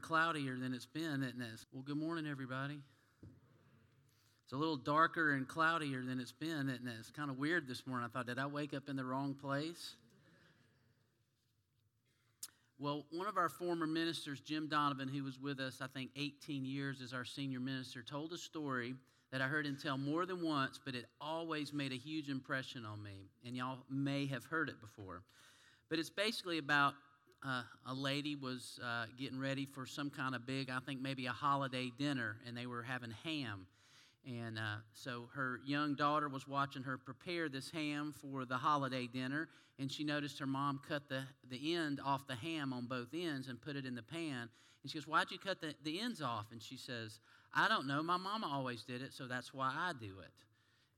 and cloudier than it's been, isn't it? Well, good morning, everybody. It's a little darker and cloudier than it's been, isn't it? It's kind of weird this morning. I thought, did I wake up in the wrong place? Well, one of our former ministers, Jim Donovan, who was with us, I think, 18 years as our senior minister, told a story that I heard him tell more than once, but it always made a huge impression on me. And y'all may have heard it before. But it's basically about uh, a lady was uh, getting ready for some kind of big, I think maybe a holiday dinner, and they were having ham. And uh, so her young daughter was watching her prepare this ham for the holiday dinner, and she noticed her mom cut the, the end off the ham on both ends and put it in the pan. And she goes, Why'd you cut the, the ends off? And she says, I don't know. My mama always did it, so that's why I do it.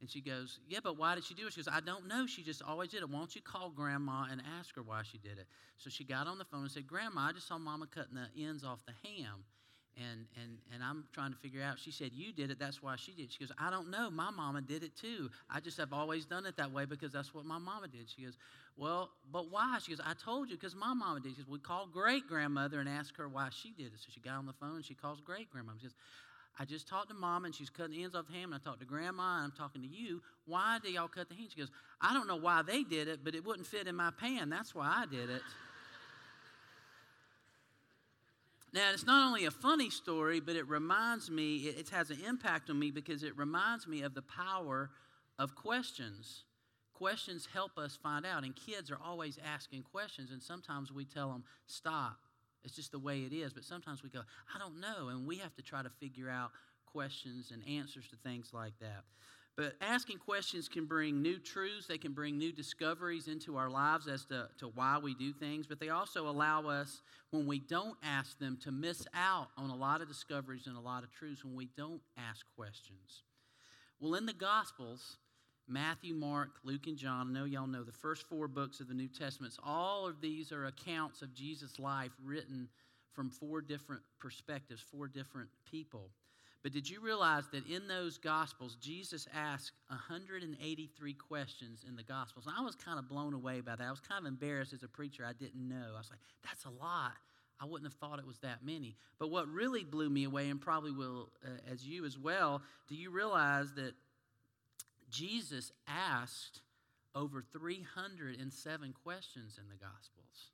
And she goes, Yeah, but why did she do it? She goes, I don't know. She just always did it. Why don't you call grandma and ask her why she did it? So she got on the phone and said, Grandma, I just saw mama cutting the ends off the ham and and and I'm trying to figure out. She said, "You did it. That's why she did." It. She goes, "I don't know. My mama did it too. I just have always done it that way because that's what my mama did." She goes, "Well, but why?" She goes, "I told you because my mama did." She goes, "We called great grandmother and ask her why she did it." So she got on the phone and she calls great grandma. She goes, "I just talked to mom and she's cutting the ends off the ham. And I talked to grandma and I'm talking to you. Why do y'all cut the ham?" She goes, "I don't know why they did it, but it wouldn't fit in my pan. That's why I did it." Now, it's not only a funny story, but it reminds me, it, has an impact on me because it reminds me of the power of questions. Questions help us find out, and kids are always asking questions, and sometimes we tell them, stop. It's just the way it is, but sometimes we go, I don't know, and we have to try to figure out questions and answers to things like that. But asking questions can bring new truths, they can bring new discoveries into our lives as to, to why we do things, but they also allow us, when we don't ask them, to miss out on a lot of discoveries and a lot of truths when we don't ask questions. Well, in the Gospels, Matthew, Mark, Luke, and John, I know y'all know the first four books of the New Testament, all of these are accounts of Jesus' life written from four different perspectives, four different people. But did you realize that in those Gospels, Jesus asked 183 questions in the Gospels? And I was kind of blown away by that. I was kind of embarrassed as a preacher. I didn't know. I was like, that's a lot. I wouldn't have thought it was that many. But what really blew me away, and probably will uh, as you as well, do you realize that Jesus asked over 307 questions in the Gospels?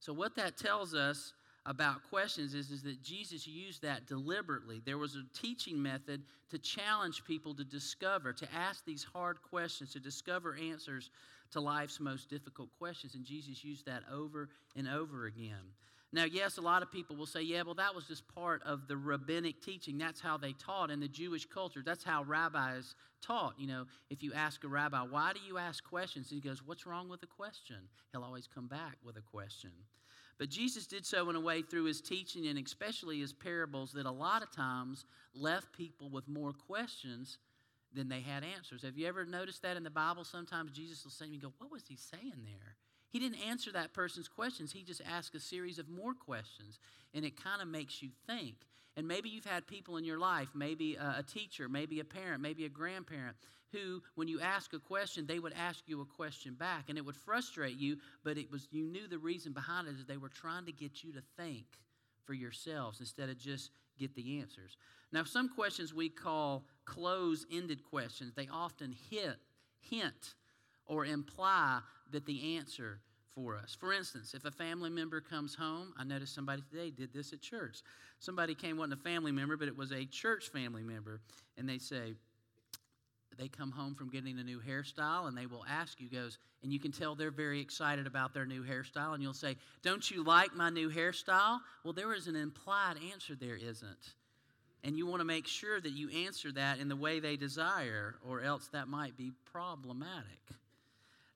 So, what that tells us about questions is, is that Jesus used that deliberately. There was a teaching method to challenge people to discover, to ask these hard questions, to discover answers to life's most difficult questions. And Jesus used that over and over again. Now, yes, a lot of people will say, yeah, well, that was just part of the rabbinic teaching. That's how they taught in the Jewish culture. That's how rabbis taught. You know, if you ask a rabbi, why do you ask questions? He goes, what's wrong with a question? He'll always come back with a question. But Jesus did so in a way through his teaching and especially his parables that a lot of times left people with more questions than they had answers. Have you ever noticed that in the Bible? Sometimes Jesus will say to me, go, what was he saying there? He didn't answer that person's questions. He just asked a series of more questions. And it kind of makes you think. And maybe you've had people in your life, maybe a, teacher, maybe a parent, maybe a grandparent, who, when you ask a question, they would ask you a question back. And it would frustrate you, but it was you knew the reason behind it is they were trying to get you to think for yourselves instead of just get the answers. Now, some questions we call close-ended questions. They often hit, hint, or imply that the answer for us. For instance, if a family member comes home, I noticed somebody today did this at church. Somebody came, wasn't a family member, but it was a church family member, and they say, they come home from getting a new hairstyle and they will ask you goes and you can tell they're very excited about their new hairstyle and you'll say don't you like my new hairstyle well there is an implied answer there isn't and you want to make sure that you answer that in the way they desire or else that might be problematic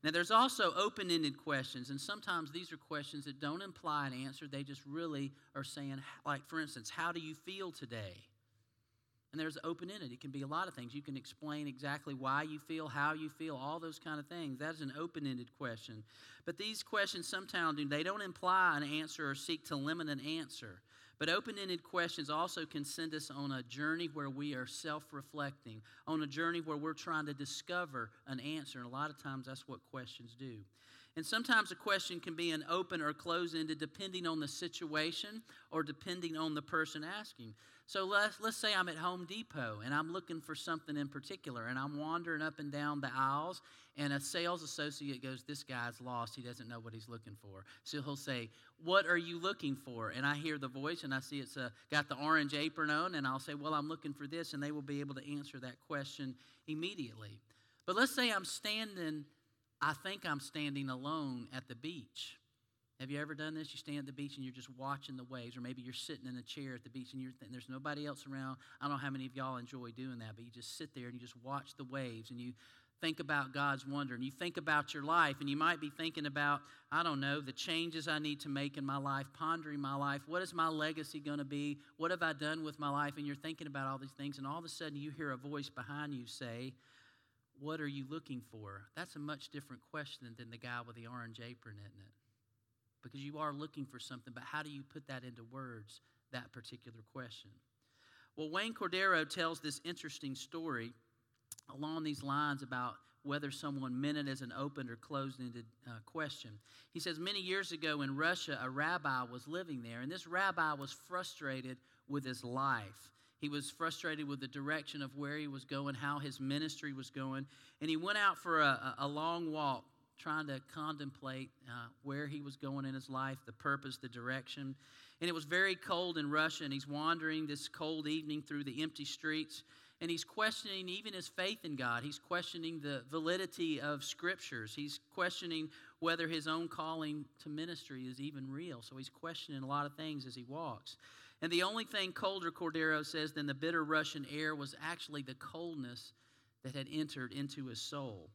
now there's also open-ended questions and sometimes these are questions that don't imply an answer they just really are saying like for instance how do you feel today and there's open ended. It can be a lot of things. You can explain exactly why you feel, how you feel, all those kind of things. That is an open ended question. But these questions sometimes do, they don't imply an answer or seek to limit an answer. But open ended questions also can send us on a journey where we are self reflecting, on a journey where we're trying to discover an answer. And a lot of times that's what questions do. And sometimes a question can be an open or closed ended depending on the situation or depending on the person asking. So let's, let's say I'm at Home Depot and I'm looking for something in particular and I'm wandering up and down the aisles and a sales associate goes, This guy's lost. He doesn't know what he's looking for. So he'll say, What are you looking for? And I hear the voice and I see it's a, got the orange apron on and I'll say, Well, I'm looking for this. And they will be able to answer that question immediately. But let's say I'm standing, I think I'm standing alone at the beach have you ever done this? You stand at the beach and you're just watching the waves, or maybe you're sitting in a chair at the beach and you're th- there's nobody else around. I don't know how many of y'all enjoy doing that, but you just sit there and you just watch the waves and you think about God's wonder and you think about your life and you might be thinking about, I don't know, the changes I need to make in my life, pondering my life. What is my legacy going to be? What have I done with my life? And you're thinking about all these things, and all of a sudden you hear a voice behind you say, What are you looking for? That's a much different question than the guy with the orange apron, isn't it? Because you are looking for something, but how do you put that into words, that particular question? Well, Wayne Cordeiro tells this interesting story along these lines about whether someone meant it as an open or closed ended uh, question. He says, Many years ago in Russia, a rabbi was living there, and this rabbi was frustrated with his life. He was frustrated with the direction of where he was going, how his ministry was going, and he went out for a, a long walk trying to contemplate uh, where he was going in his life, the purpose, the direction. And it was very cold in Russia, and he's wandering this cold evening through the empty streets, and he's questioning even his faith in God. He's questioning the validity of scriptures. He's questioning whether his own calling to ministry is even real. So he's questioning a lot of things as he walks. And the only thing colder, Cordeiro says, than the bitter Russian air was actually the coldness that had entered into his soul.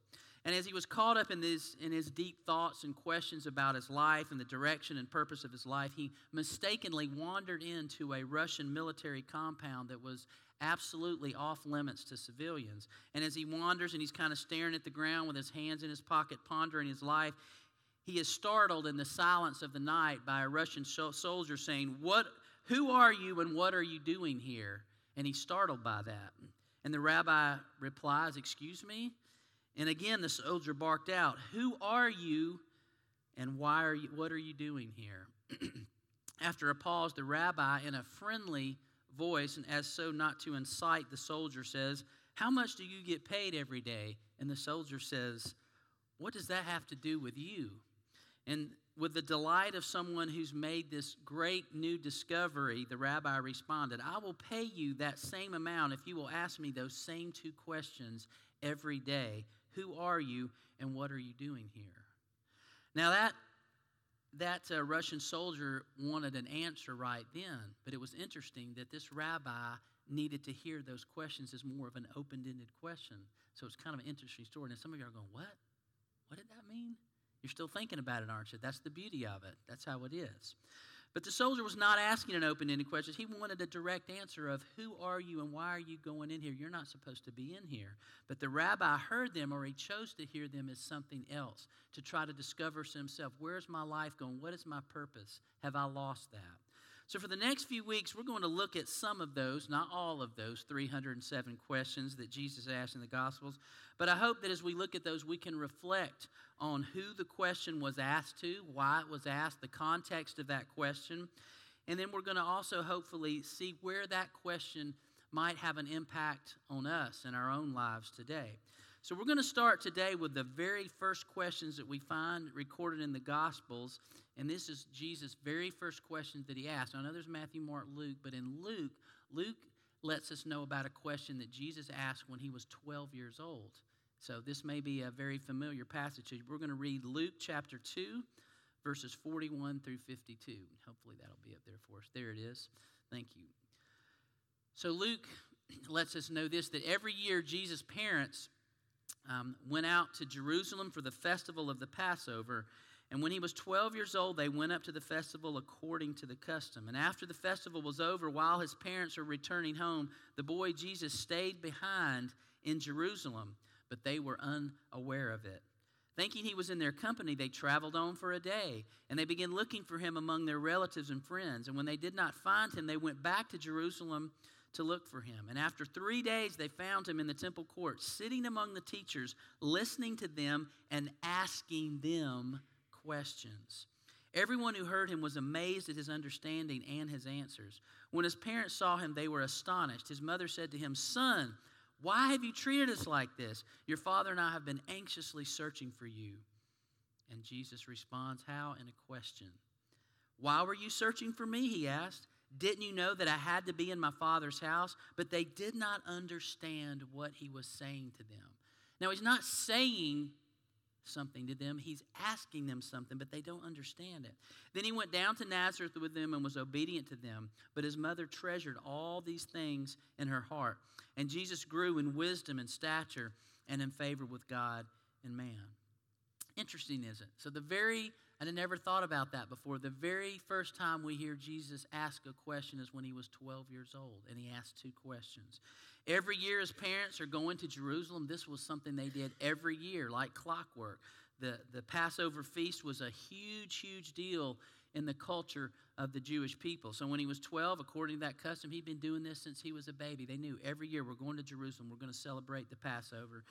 And as he was caught up in, this, in his deep thoughts and questions about his life and the direction and purpose of his life, he mistakenly wandered into a Russian military compound that was absolutely off limits to civilians. And as he wanders and he's kind of staring at the ground with his hands in his pocket, pondering his life, he is startled in the silence of the night by a Russian soldier saying, What, Who are you and what are you doing here? And he's startled by that. And the rabbi replies, Excuse me? And again, the soldier barked out, Who are you and why are you, what are you doing here? After a pause, the rabbi, in a friendly voice, and as so not to incite the soldier, says, How much do you get paid every day? And the soldier says, What does that have to do with you? And with the delight of someone who's made this great new discovery, the rabbi responded, I will pay you that same amount if you will ask me those same two questions every day. Who are you and what are you doing here? Now, that, that uh, Russian soldier wanted an answer right then, but it was interesting that this rabbi needed to hear those questions as more of an open ended question. So it's kind of an interesting story. And some of you are going, What? What did that mean? You're still thinking about it, aren't you? That's the beauty of it. That's how it is. But the soldier was not asking an open ended question. He wanted a direct answer of who are you and why are you going in here? You're not supposed to be in here. But the rabbi heard them or he chose to hear them as something else to try to discover himself. Where's my life going? What is my purpose? Have I lost that? So, for the next few weeks, we're going to look at some of those, not all of those 307 questions that Jesus asked in the Gospels. But I hope that as we look at those, we can reflect on who the question was asked to, why it was asked, the context of that question. And then we're going to also hopefully see where that question might have an impact on us in our own lives today. So, we're going to start today with the very first questions that we find recorded in the Gospels. And this is Jesus' very first question that he asked. I know there's Matthew, Mark, Luke, but in Luke, Luke lets us know about a question that Jesus asked when he was 12 years old. So, this may be a very familiar passage. We're going to read Luke chapter 2, verses 41 through 52. Hopefully, that'll be up there for us. There it is. Thank you. So, Luke lets us know this that every year Jesus' parents um, went out to Jerusalem for the festival of the Passover. And when he was 12 years old, they went up to the festival according to the custom. And after the festival was over, while his parents were returning home, the boy Jesus stayed behind in Jerusalem, but they were unaware of it. Thinking he was in their company, they traveled on for a day, and they began looking for him among their relatives and friends. And when they did not find him, they went back to Jerusalem to look for him. And after three days, they found him in the temple court, sitting among the teachers, listening to them and asking them questions. Everyone who heard him was amazed at his understanding and his answers. When his parents saw him, they were astonished. His mother said to him, Son, why have you treated us like this? Your father and I have been anxiously searching for you. And Jesus responds, How? In a question. Why were you searching for me? He asked. Didn't you know that I had to be in my father's house? But they did not understand what he was saying to them. Now, he's not saying something to them. He's asking them something, but they don't understand it. Then he went down to Nazareth with them and was obedient to them. But his mother treasured all these things in her heart. And Jesus grew in wisdom and stature and in favor with God and man. Interesting, isn't it? So, the very, and I never thought about that before, the very first time we hear Jesus ask a question is when he was 12 years old, and he asked two questions. Every year, his parents are going to Jerusalem. This was something they did every year, like clockwork. The, the Passover feast was a huge, huge deal in the culture of the Jewish people. So when he was 12, according to that custom, he'd been doing this since he was a baby. They knew every year we're going to Jerusalem, we're going to celebrate the Passover.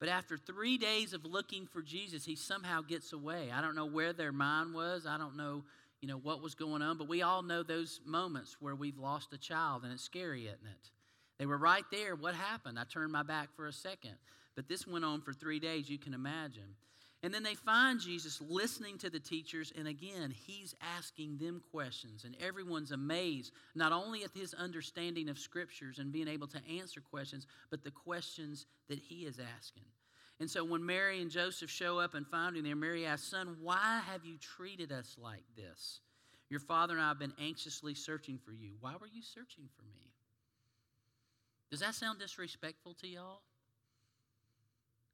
But after three days of looking for Jesus, he somehow gets away. I don't know where their mind was. I don't know, you know, what was going on. But we all know those moments where we've lost a child, and it's scary, isn't it? They were right there. What happened? I turned my back for a second. But this went on for three days, you can imagine. And then they find Jesus listening to the teachers, and again, he's asking them questions. And everyone's amazed, not only at his understanding of scriptures and being able to answer questions, but the questions that he is asking. And so when Mary and Joseph show up and find him there, Mary asks, Son, why have you treated us like this? Your father and I have been anxiously searching for you. Why were you searching for me? Does that sound disrespectful to y'all?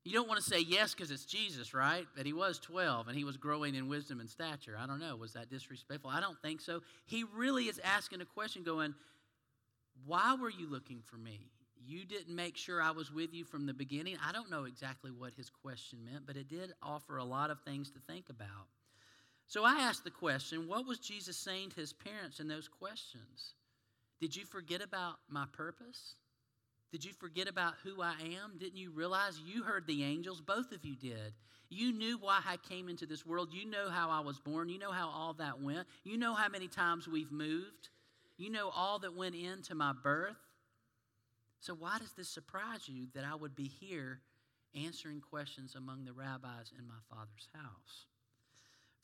You don't want to say yes because it's Jesus, right? But he was 12 and he was growing in wisdom and stature. I don't know. Was that disrespectful? I don't think so. He really is asking a question going, Why were you looking for me? You didn't make sure I was with you from the beginning. I don't know exactly what his question meant, but it did offer a lot of things to think about. So I asked the question what was Jesus saying to his parents in those questions? Did you forget about my purpose? Did you forget about who I am? Didn't you realize you heard the angels? Both of you did. You knew why I came into this world. You know how I was born. You know how all that went. You know how many times we've moved. You know all that went into my birth. So, why does this surprise you that I would be here answering questions among the rabbis in my father's house?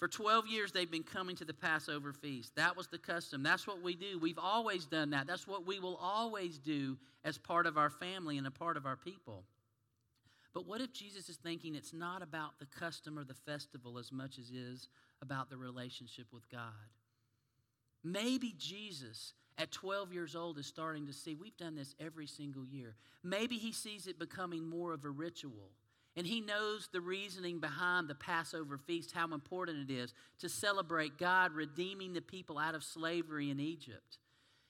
For 12 years, they've been coming to the Passover feast. That was the custom. That's what we do. We've always done that. That's what we will always do as part of our family and a part of our people. But what if Jesus is thinking it's not about the custom or the festival as much as is about the relationship with God? Maybe Jesus at 12 years old is starting to see we've done this every single year. Maybe he sees it becoming more of a ritual and he knows the reasoning behind the Passover feast, how important it is to celebrate God redeeming the people out of slavery in Egypt.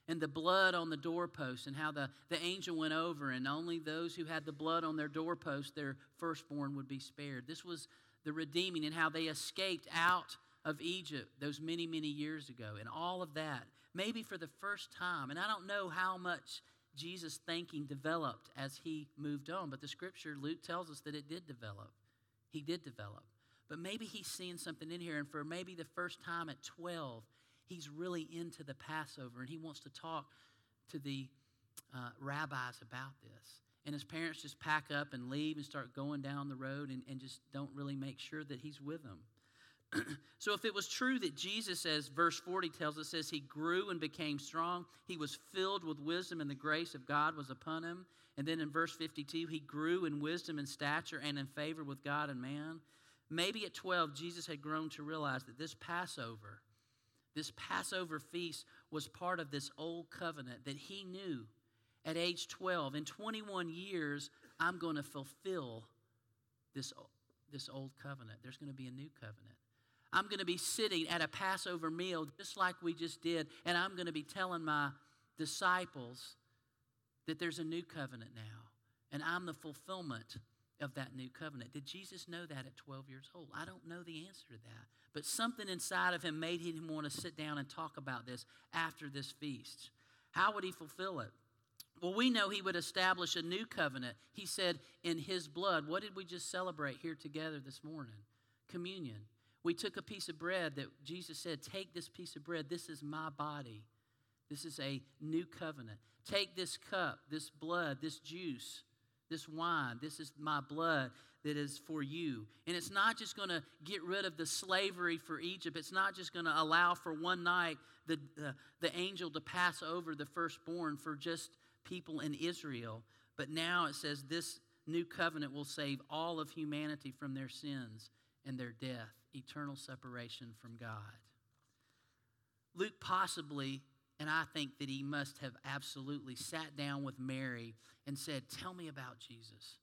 And the blood on the doorpost, and how the, the angel went over, and only those who had the blood on their doorpost, their firstborn, would be spared. This was the redeeming, and how they escaped out of Egypt those many, many years ago, and all of that, maybe for the first time. And I don't know how much Jesus' thinking developed as he moved on. But the scripture, Luke tells us that it did develop. He did develop. But maybe he's seeing something in here, and for maybe the first time at 12, he's really into the Passover, and he wants to talk to the uh, rabbis about this. And his parents just pack up and leave and start going down the road and, and just don't really make sure that he's with them. so if it was true that Jesus, as verse 40 tells us, says he grew and became strong, he was filled with wisdom and the grace of God was upon him. And then in verse 52, he grew in wisdom and stature and in favor with God and man. Maybe at 12, Jesus had grown to realize that this Passover, this Passover feast was part of this old covenant that he knew at age 12. In 21 years, I'm going to fulfill this, this old covenant. There's going to be a new covenant. I'm going to be sitting at a Passover meal just like we just did, and I'm going to be telling my disciples that there's a new covenant now, and I'm the fulfillment of that new covenant. Did Jesus know that at 12 years old? I don't know the answer to that. But something inside of him made him want to sit down and talk about this after this feast. How would he fulfill it? Well, we know he would establish a new covenant. He said, in his blood. What did we just celebrate here together this morning? Communion. We took a piece of bread that Jesus said, Take this piece of bread. This is my body. This is a new covenant. Take this cup, this blood, this juice, this wine. This is my blood that is for you. And it's not just going to get rid of the slavery for Egypt. It's not just going to allow for one night the, the angel to pass over the firstborn for just people in Israel. But now it says this new covenant will save all of humanity from their sins and their death, eternal separation from God. Luke possibly, and I think that he must have absolutely sat down with Mary and said, Tell me about Jesus.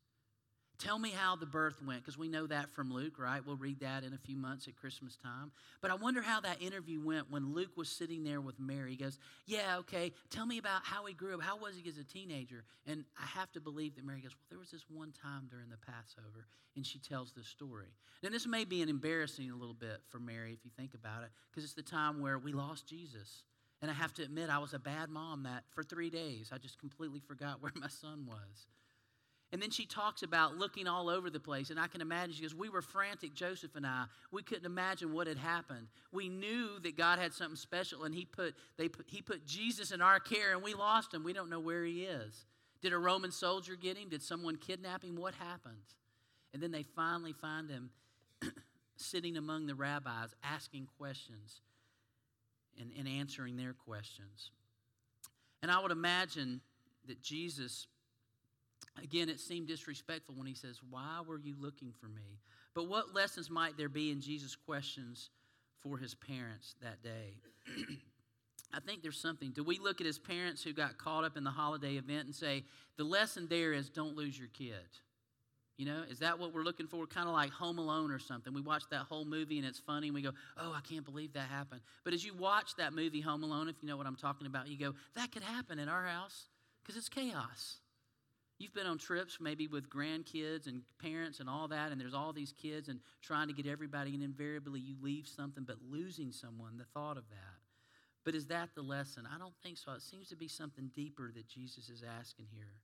Tell me how the birth went, because we know that from Luke, right? We'll read that in a few months at Christmas time. But I wonder how that interview went when Luke was sitting there with Mary. He goes, Yeah, okay, tell me about how he grew up. How was he as a teenager? And I have to believe that Mary goes, Well, there was this one time during the Passover, and she tells this story. And this may be an embarrassing a little bit for Mary if you think about it, because it's the time where we lost Jesus. And I have to admit, I was a bad mom that for three days, I just completely forgot where my son was. And then she talks about looking all over the place. And I can imagine, she goes, We were frantic, Joseph and I. We couldn't imagine what had happened. We knew that God had something special, and He put, they put, he put Jesus in our care, and we lost Him. We don't know where He is. Did a Roman soldier get Him? Did someone kidnap Him? What happened? And then they finally find Him sitting among the rabbis, asking questions and, and answering their questions. And I would imagine that Jesus Again, it seemed disrespectful when he says, Why were you looking for me? But what lessons might there be in Jesus' questions for his parents that day? I think there's something. Do we look at his parents who got caught up in the holiday event and say, The lesson there is don't lose your kid? You know, is that what we're looking for? Kind of like Home Alone or something. We watch that whole movie and it's funny and we go, oh, I can't believe that happened. But as you watch that movie, Home Alone, if you know what I'm talking about, you go, that could happen in our house because it's chaos. You've been on trips maybe with grandkids and parents and all that, and there's all these kids and trying to get everybody, and invariably you leave something, but losing someone, the thought of that. But is that the lesson? I don't think so. It seems to be something deeper that Jesus is asking here.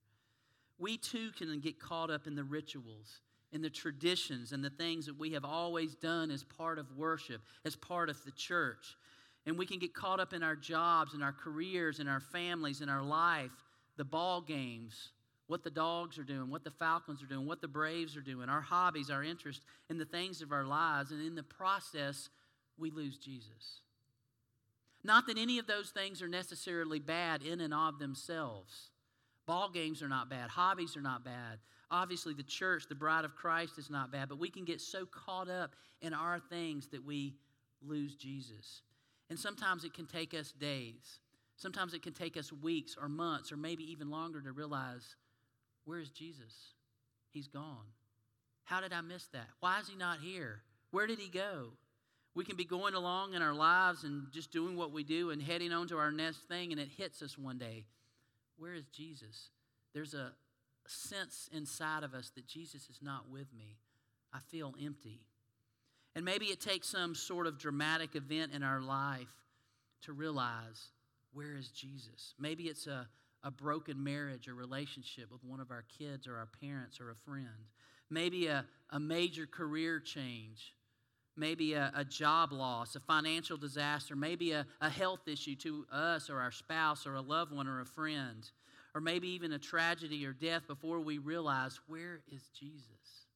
We too can get caught up in the rituals, in the traditions, and the things that we have always done as part of worship, as part of the church. And we can get caught up in our jobs and our careers and our families and our life, the ball games, what the dogs are doing, what the Falcons are doing, what the Braves are doing, our hobbies, our interests, and the things of our lives. And in the process, we lose Jesus. Not that any of those things are necessarily bad in and of themselves. Ball games are not bad, hobbies are not bad. Obviously, the church, the bride of Christ, is not bad, but we can get so caught up in our things that we lose Jesus. And sometimes it can take us days. Sometimes it can take us weeks or months or maybe even longer to realize where is Jesus? He's gone. How did I miss that? Why is he not here? Where did he go? We can be going along in our lives and just doing what we do and heading on to our next thing, and it hits us one day. Where is Jesus? There's a sense inside of us that Jesus is not with me. I feel empty. And maybe it takes some sort of dramatic event in our life to realize where is Jesus? Maybe it's a a broken marriage or relationship with one of our kids or our parents or a friend. Maybe a, a major career change. Maybe a, a job loss, a financial disaster. Maybe a, a health issue to us or our spouse or a loved one or a friend. Or maybe even a tragedy or death before we realize where is Jesus?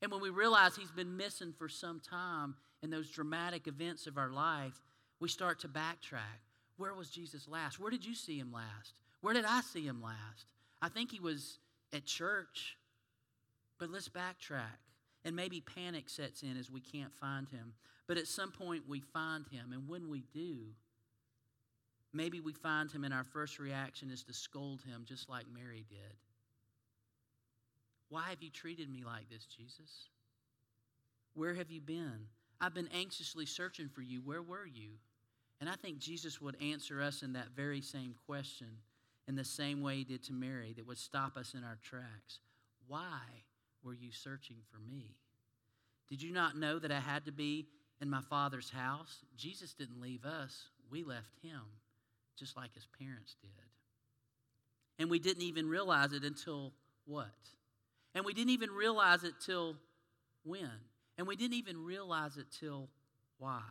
And when we realize he's been missing for some time in those dramatic events of our life, we start to backtrack. Where was Jesus last? Where did you see him last? Where did I see him last? I think he was at church. But let's backtrack. And maybe panic sets in as we can't find him. But at some point we find him. And when we do, maybe we find him and our first reaction is to scold him just like Mary did. Why have you treated me like this, Jesus? Where have you been? I've been anxiously searching for you. Where were you? And I think Jesus would answer us in that very same question in the same way he did to Mary that would stop us in our tracks. Why were you searching for me? Did you not know that I had to be in my Father's house? Jesus didn't leave us, we left him, just like his parents did. And we didn't even realize it until what? And we didn't even realize it till when? And we didn't even realize it till why?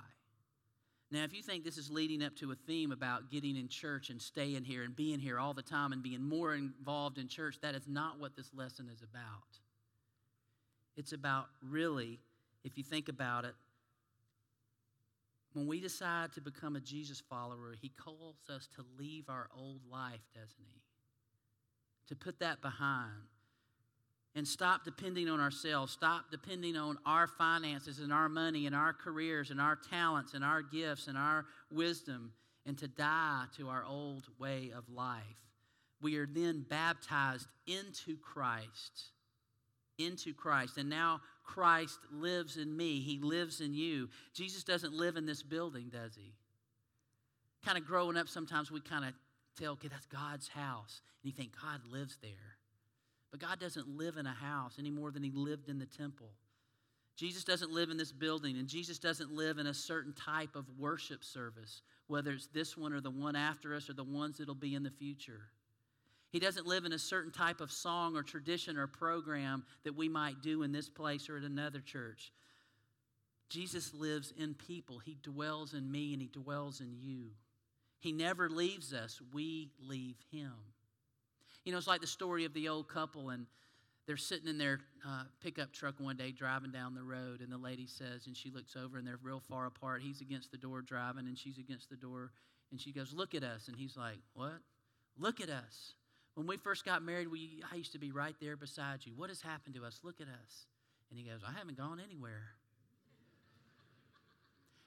Now, if you think this is leading up to a theme about getting in church and staying here and being here all the time and being more involved in church, that is not what this lesson is about. It's about really, if you think about it, when we decide to become a Jesus follower, He calls us to leave our old life, doesn't He? To put that behind and stop depending on ourselves. Stop depending on our finances and our money and our careers and our talents and our gifts and our wisdom and to die to our old way of life. We are then baptized into Christ. Into Christ. And now Christ lives in me. He lives in you. Jesus doesn't live in this building, does he? Kind of growing up, sometimes we kind of tell, okay, that's God's house. And you think God lives there. But God doesn't live in a house any more than he lived in the temple. Jesus doesn't live in this building, and Jesus doesn't live in a certain type of worship service, whether it's this one or the one after us or the ones that'll be in the future. He doesn't live in a certain type of song or tradition or program that we might do in this place or at another church. Jesus lives in people. He dwells in me and He dwells in you. He never leaves us, we leave Him. You know, it's like the story of the old couple, and they're sitting in their uh, pickup truck one day driving down the road, and the lady says, and she looks over, and they're real far apart. He's against the door driving, and she's against the door, and she goes, Look at us. And he's like, What? Look at us. When we first got married, we, I used to be right there beside you. What has happened to us? Look at us. And he goes, I haven't gone anywhere.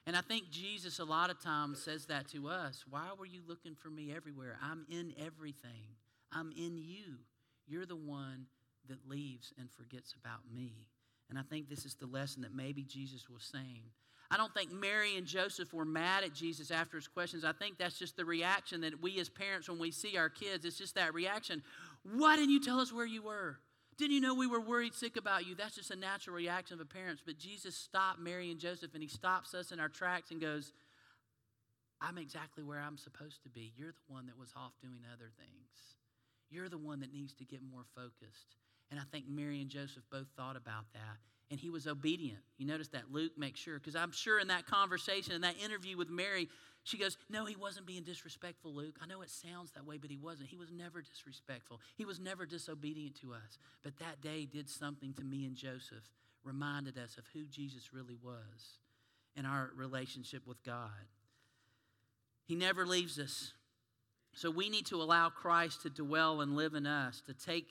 And I think Jesus, a lot of times, says that to us. Why were you looking for me everywhere? I'm in everything. I'm in you. You're the one that leaves and forgets about me. And I think this is the lesson that maybe Jesus was saying. I don't think Mary and Joseph were mad at Jesus after his questions. I think that's just the reaction that we as parents, when we see our kids, it's just that reaction. Why didn't you tell us where you were? Didn't you know we were worried sick about you? That's just a natural reaction of a parent. But Jesus stopped Mary and Joseph and he stops us in our tracks and goes, I'm exactly where I'm supposed to be. You're the one that was off doing other things. You're the one that needs to get more focused. And I think Mary and Joseph both thought about that. And he was obedient. You notice that Luke makes sure, because I'm sure in that conversation, in that interview with Mary, she goes, No, he wasn't being disrespectful, Luke. I know it sounds that way, but he wasn't. He was never disrespectful. He was never disobedient to us. But that day did something to me and Joseph, reminded us of who Jesus really was in our relationship with God. He never leaves us. So we need to allow Christ to dwell and live in us, to take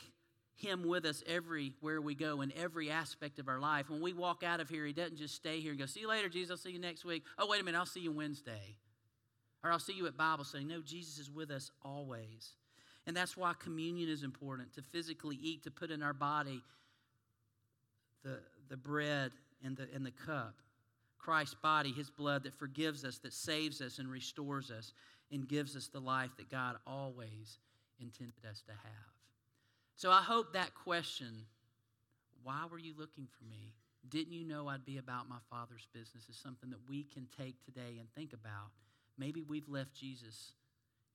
him with us everywhere we go in every aspect of our life. When we walk out of here, he doesn't just stay here and go, See you later, Jesus, I'll see you next week. Oh, wait a minute, I'll see you Wednesday. Or I'll see you at Bible study. No, Jesus is with us always. And that's why communion is important to physically eat, to put in our body the, the bread and the, and the cup. Christ's body, his blood that forgives us, that saves us and restores us and gives us the life that God always intended us to have. So I hope that question, why were you looking for me? Didn't you know I'd be about my Father's business? is something that we can take today and think about. Maybe we've left Jesus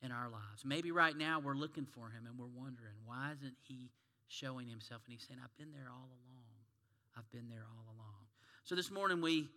in our lives. Maybe right now we're looking for him and we're wondering, why isn't he showing himself? And he's saying, I've been there all along. I've been there all along. So this morning we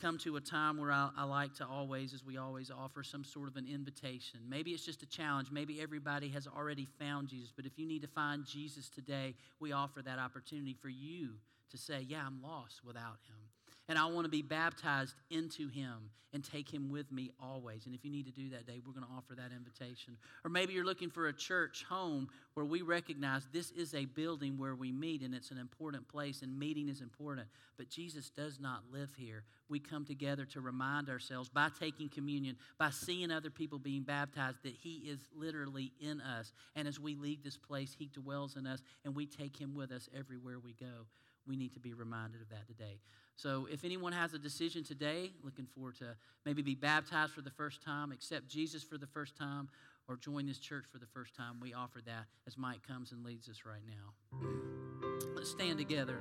come to a time where I, I, like to always, as we always, offer some sort of an invitation. Maybe it's just a challenge. Maybe everybody has already found Jesus. But if you need to find Jesus today, we offer that opportunity for you to say, Yeah, I'm lost without him and I want to be baptized into him and take him with me always. And if you need to do that day, we're going to offer that invitation. Or maybe you're looking for a church home where we recognize this is a building where we meet and it's an important place and meeting is important. But Jesus does not live here. We come together to remind ourselves by taking communion, by seeing other people being baptized, that he is literally in us. And as we leave this place, he dwells in us and we take him with us everywhere we go. We need to be reminded of that today. So if anyone has a decision today, looking forward to maybe be baptized for the first time, accept Jesus for the first time, or join this church for the first time, we offer that as Mike comes and leads us right now. Let's stand together.